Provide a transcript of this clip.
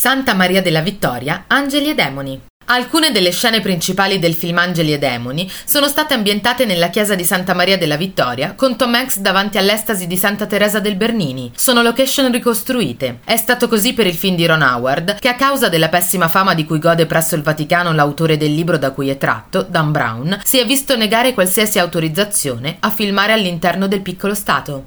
Santa Maria della Vittoria, Angeli e Demoni. Alcune delle scene principali del film Angeli e Demoni sono state ambientate nella chiesa di Santa Maria della Vittoria, con Tom Hanks davanti all'estasi di Santa Teresa del Bernini. Sono location ricostruite. È stato così per il film di Ron Howard, che a causa della pessima fama di cui gode presso il Vaticano l'autore del libro da cui è tratto, Dan Brown, si è visto negare qualsiasi autorizzazione a filmare all'interno del piccolo Stato.